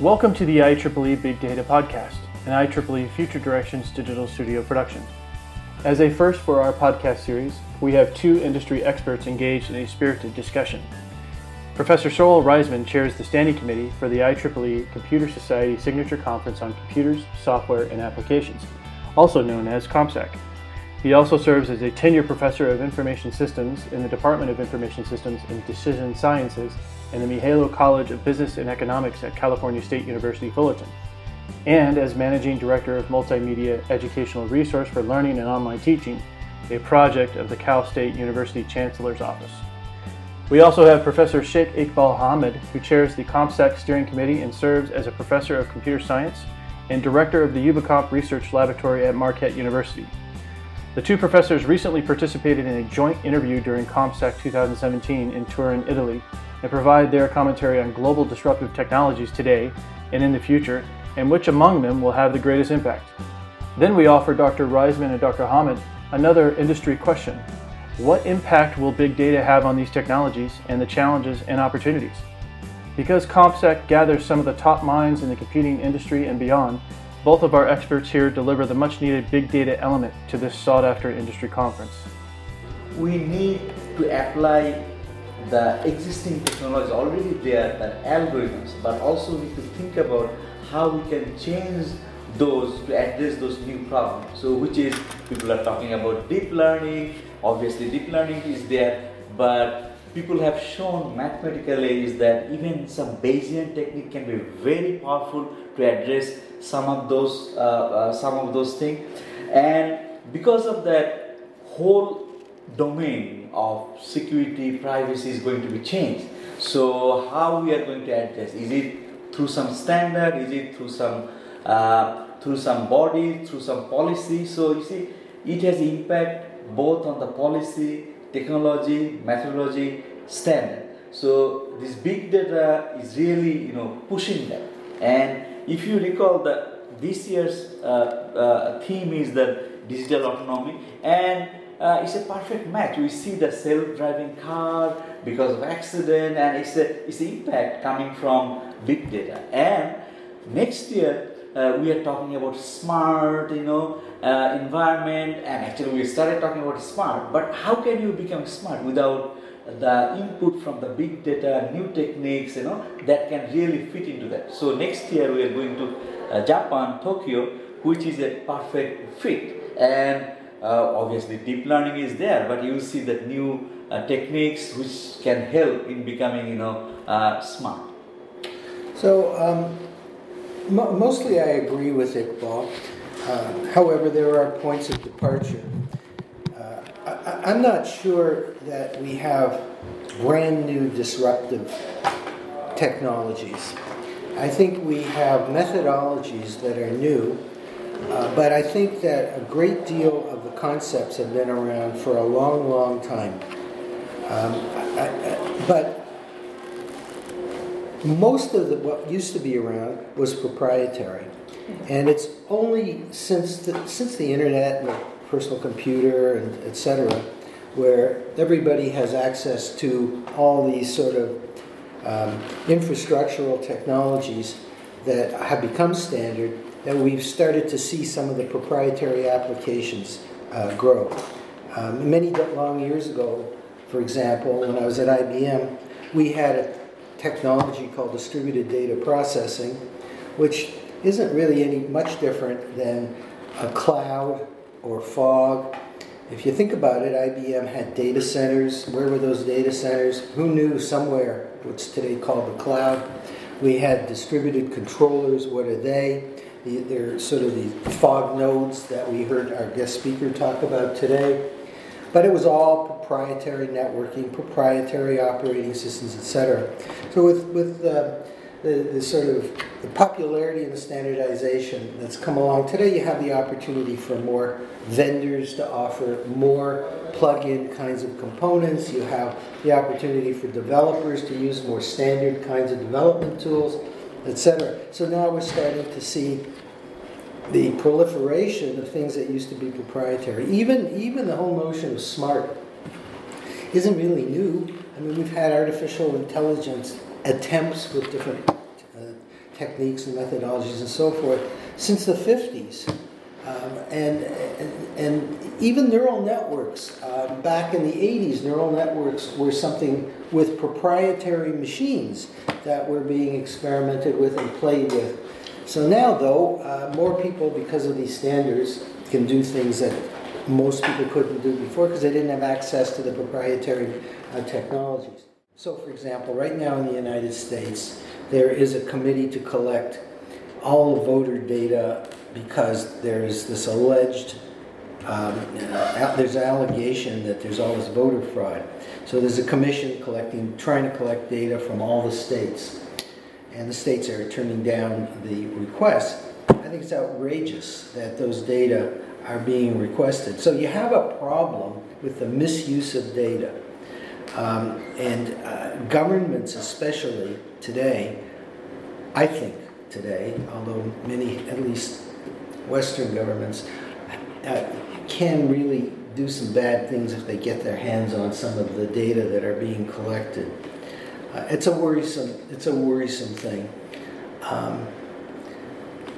Welcome to the IEEE Big Data Podcast, an IEEE Future Directions digital studio production. As a first for our podcast series, we have two industry experts engaged in a spirited discussion. Professor Sorel Reisman chairs the standing committee for the IEEE Computer Society Signature Conference on Computers, Software, and Applications, also known as COMPSAC. He also serves as a tenure professor of information systems in the Department of Information Systems and Decision Sciences in the Mihaylo College of Business and Economics at California State University Fullerton, and as Managing Director of Multimedia Educational Resource for Learning and Online Teaching, a project of the Cal State University Chancellor's Office. We also have Professor Sheikh Iqbal Ahamed, who chairs the COMPSAC Steering Committee and serves as a Professor of Computer Science and Director of the UbiComp Research Laboratory at Marquette University. The two professors recently participated in a joint interview during COMPSAC 2017 in Turin, Italy, and provide their commentary on global disruptive technologies today and in the future, and which among them will have the greatest impact. Then we offer Dr. Reisman and Dr. Ahamed another industry question. What impact will big data have on these technologies and the challenges and opportunities? Because COMPSAC gathers some of the top minds in the computing industry and beyond, both of our experts here deliver the much needed big data element to this sought after industry conference. We need to apply the existing technology is already there, the algorithms, but also we need to think about how we can change those to address those new problems. So, which is people are talking about deep learning. Obviously, deep learning is there, but people have shown mathematically is that even some Bayesian technique can be very powerful to address some of those uh, uh, some of those things, and because of that whole domain of security, privacy is going to be changed. So how we are going to address? Is it through some standard? Is it through some uh, through some body, through some policy? So you see, it has impact both on the policy, technology, methodology, standard. So this big data is really you know pushing that. And if you recall that this year's uh, uh, theme is the digital autonomy and uh, it's a perfect match. We see the self-driving car because of accident, and it's a it's the impact coming from big data. And next year uh, we are talking about smart, you know, uh, environment, and actually we started talking about smart. But how can you become smart without the input from the big data, new techniques, you know, that can really fit into that. So next year we are going to uh, Japan, Tokyo, which is a perfect fit. And uh, obviously, deep learning is there, but you see that new uh, techniques which can help in becoming, you know, uh, smart. So, um, mo- mostly I agree with Iqbal. Uh, however, there are points of departure. Uh, I- I'm not sure that we have brand new disruptive technologies. I think we have methodologies that are new uh, but I think that a great deal of the concepts have been around for a long, long time. Um, I, I, but most of the, what used to be around was proprietary, and it's only since the, since the internet and the personal computer and etc., where everybody has access to all these sort of um, infrastructural technologies that have become standard that we've started to see some of the proprietary applications uh, grow. Um, many long years ago, for example, when I was at IBM, we had a technology called distributed data processing, which isn't really any much different than a cloud or fog. If you think about it, IBM had data centers. Where were those data centers? Who knew somewhere, what's today called the cloud? We had distributed controllers. What are they? They're sort of the fog nodes that we heard our guest speaker talk about today. But it was all proprietary networking, proprietary operating systems, etc. So with with uh, the, the sort of the popularity and the standardization that's come along today, you have the opportunity for more vendors to offer more plug-in kinds of components. You have the opportunity for developers to use more standard kinds of development tools etc. So now we're starting to see the proliferation of things that used to be proprietary. Even even the whole notion of smart isn't really new. I mean, we've had artificial intelligence attempts with different uh, techniques and methodologies and so forth since the 50s. Um, and, and, and, even neural networks, um, back in the 80s, neural networks were something with proprietary machines that were being experimented with and played with. So now, though, uh, more people, because of these standards, can do things that most people couldn't do before because they didn't have access to the proprietary uh, technologies. So, for example, right now in the United States, there is a committee to collect all voter data because there's this alleged um, uh, there's an allegation that there's all this voter fraud. So there's a commission collecting, trying to collect data from all the states, and the states are turning down the request. I think it's outrageous that those data are being requested. So you have a problem with the misuse of data. Um, and uh, governments, especially today, I think today, although many, at least Western governments, uh, can really do some bad things if they get their hands on some of the data that are being collected. Uh, it's a worrisome. It's a worrisome thing. Um,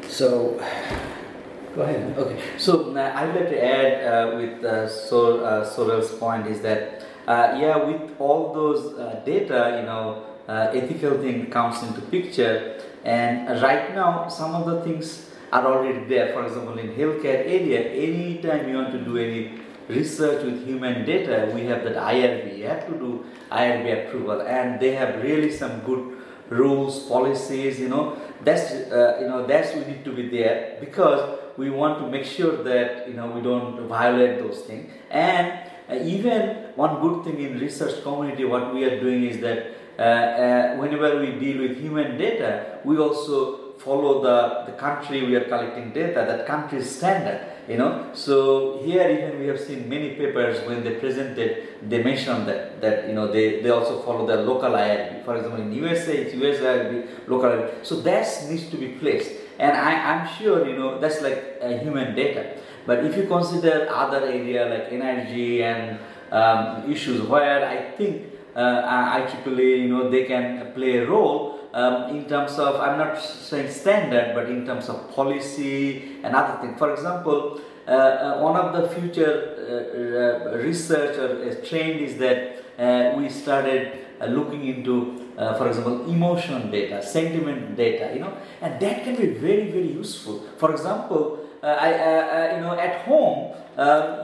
so, go ahead. Okay. So uh, I'd like to add uh, with uh, Sor, uh, point is that uh, yeah, with all those uh, data, you know, ethical thing comes into picture, and right now some of the things are already there. For example, in healthcare area, anytime you want to do any research with human data, we have that IRB. You have to do IRB approval, and they have really some good rules, policies. You know, that's uh, you know that's we need to be there because we want to make sure that you know we don't violate those things. And uh, even one good thing in research community, what we are doing is that uh, uh whenever we deal with human data, we also follow the, the country we are collecting data, that country standard, you know. So here even we have seen many papers when they presented, they mentioned that, that you know, they, they also follow the local IRB. For example, in USA, it's US IRB, local IRB. So that needs to be placed. And I, I'm sure, you know, that's like a human data. But if you consider other area like energy and um, issues where I think uh, IEEE, you know, they can play a role, um, in terms of, I'm not saying standard, but in terms of policy and other things. For example, uh, uh, one of the future uh, uh research or uh, trend is that uh, we started looking into, for example, emotion data, sentiment data, you know, and that can be very, very useful. For example, I, you know, at home,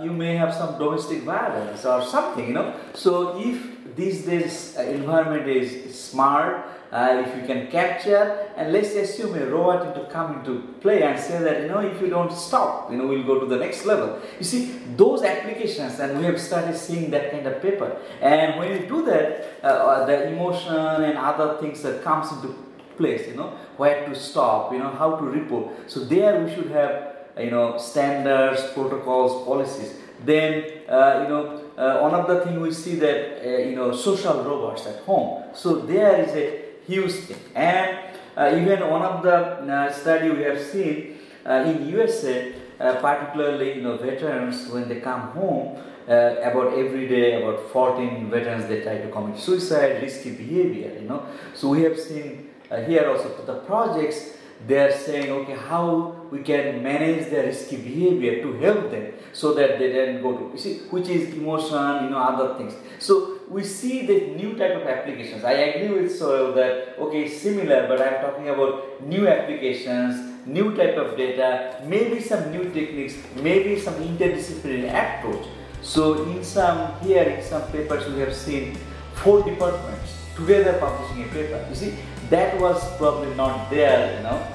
you may have some domestic violence or something, you know. So if these days environment is smart, uh, if you can capture and let's assume a robot to come into play and say that you know if you don't stop you know we'll go to the next level. You see those applications and we have started seeing that kind of paper. And when you do that uh, uh the emotion and other things that comes into place you know where to stop you know how to report. So there we should have you know standards protocols policies. Then uh, you know uh, one of the things we see that uh, you know social robots at home so there is a huge thing. And uh, even one of the uh, study we have seen uh, in USA, uh, particularly you know veterans when they come home, about every day about 14 veterans they try to commit suicide, risky behavior. You know, so we have seen here also the projects they are saying, okay, how we can manage their risky behavior to help them so that they don't go to, you see, which is emotion, you know, other things. So we see the new type of applications. I agree with Sorel that, okay, similar, but I'm talking about new applications, new type of data, maybe some new techniques, maybe some interdisciplinary approach. So in some, here in some papers we have seen four departments together publishing a paper. You see, that was probably not there, you know.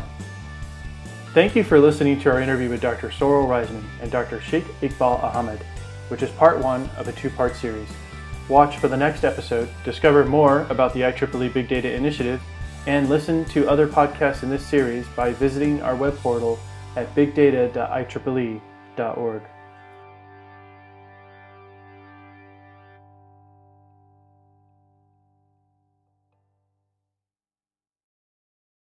Thank you for listening to our interview with Dr. Sorel Reisman and Dr. Sheikh Iqbal Ahamed, which is part one of a two part series. Watch for the next episode, discover more about the IEEE Big Data Initiative, and listen to other podcasts in this series by visiting our web portal at bigdata.ieee.org.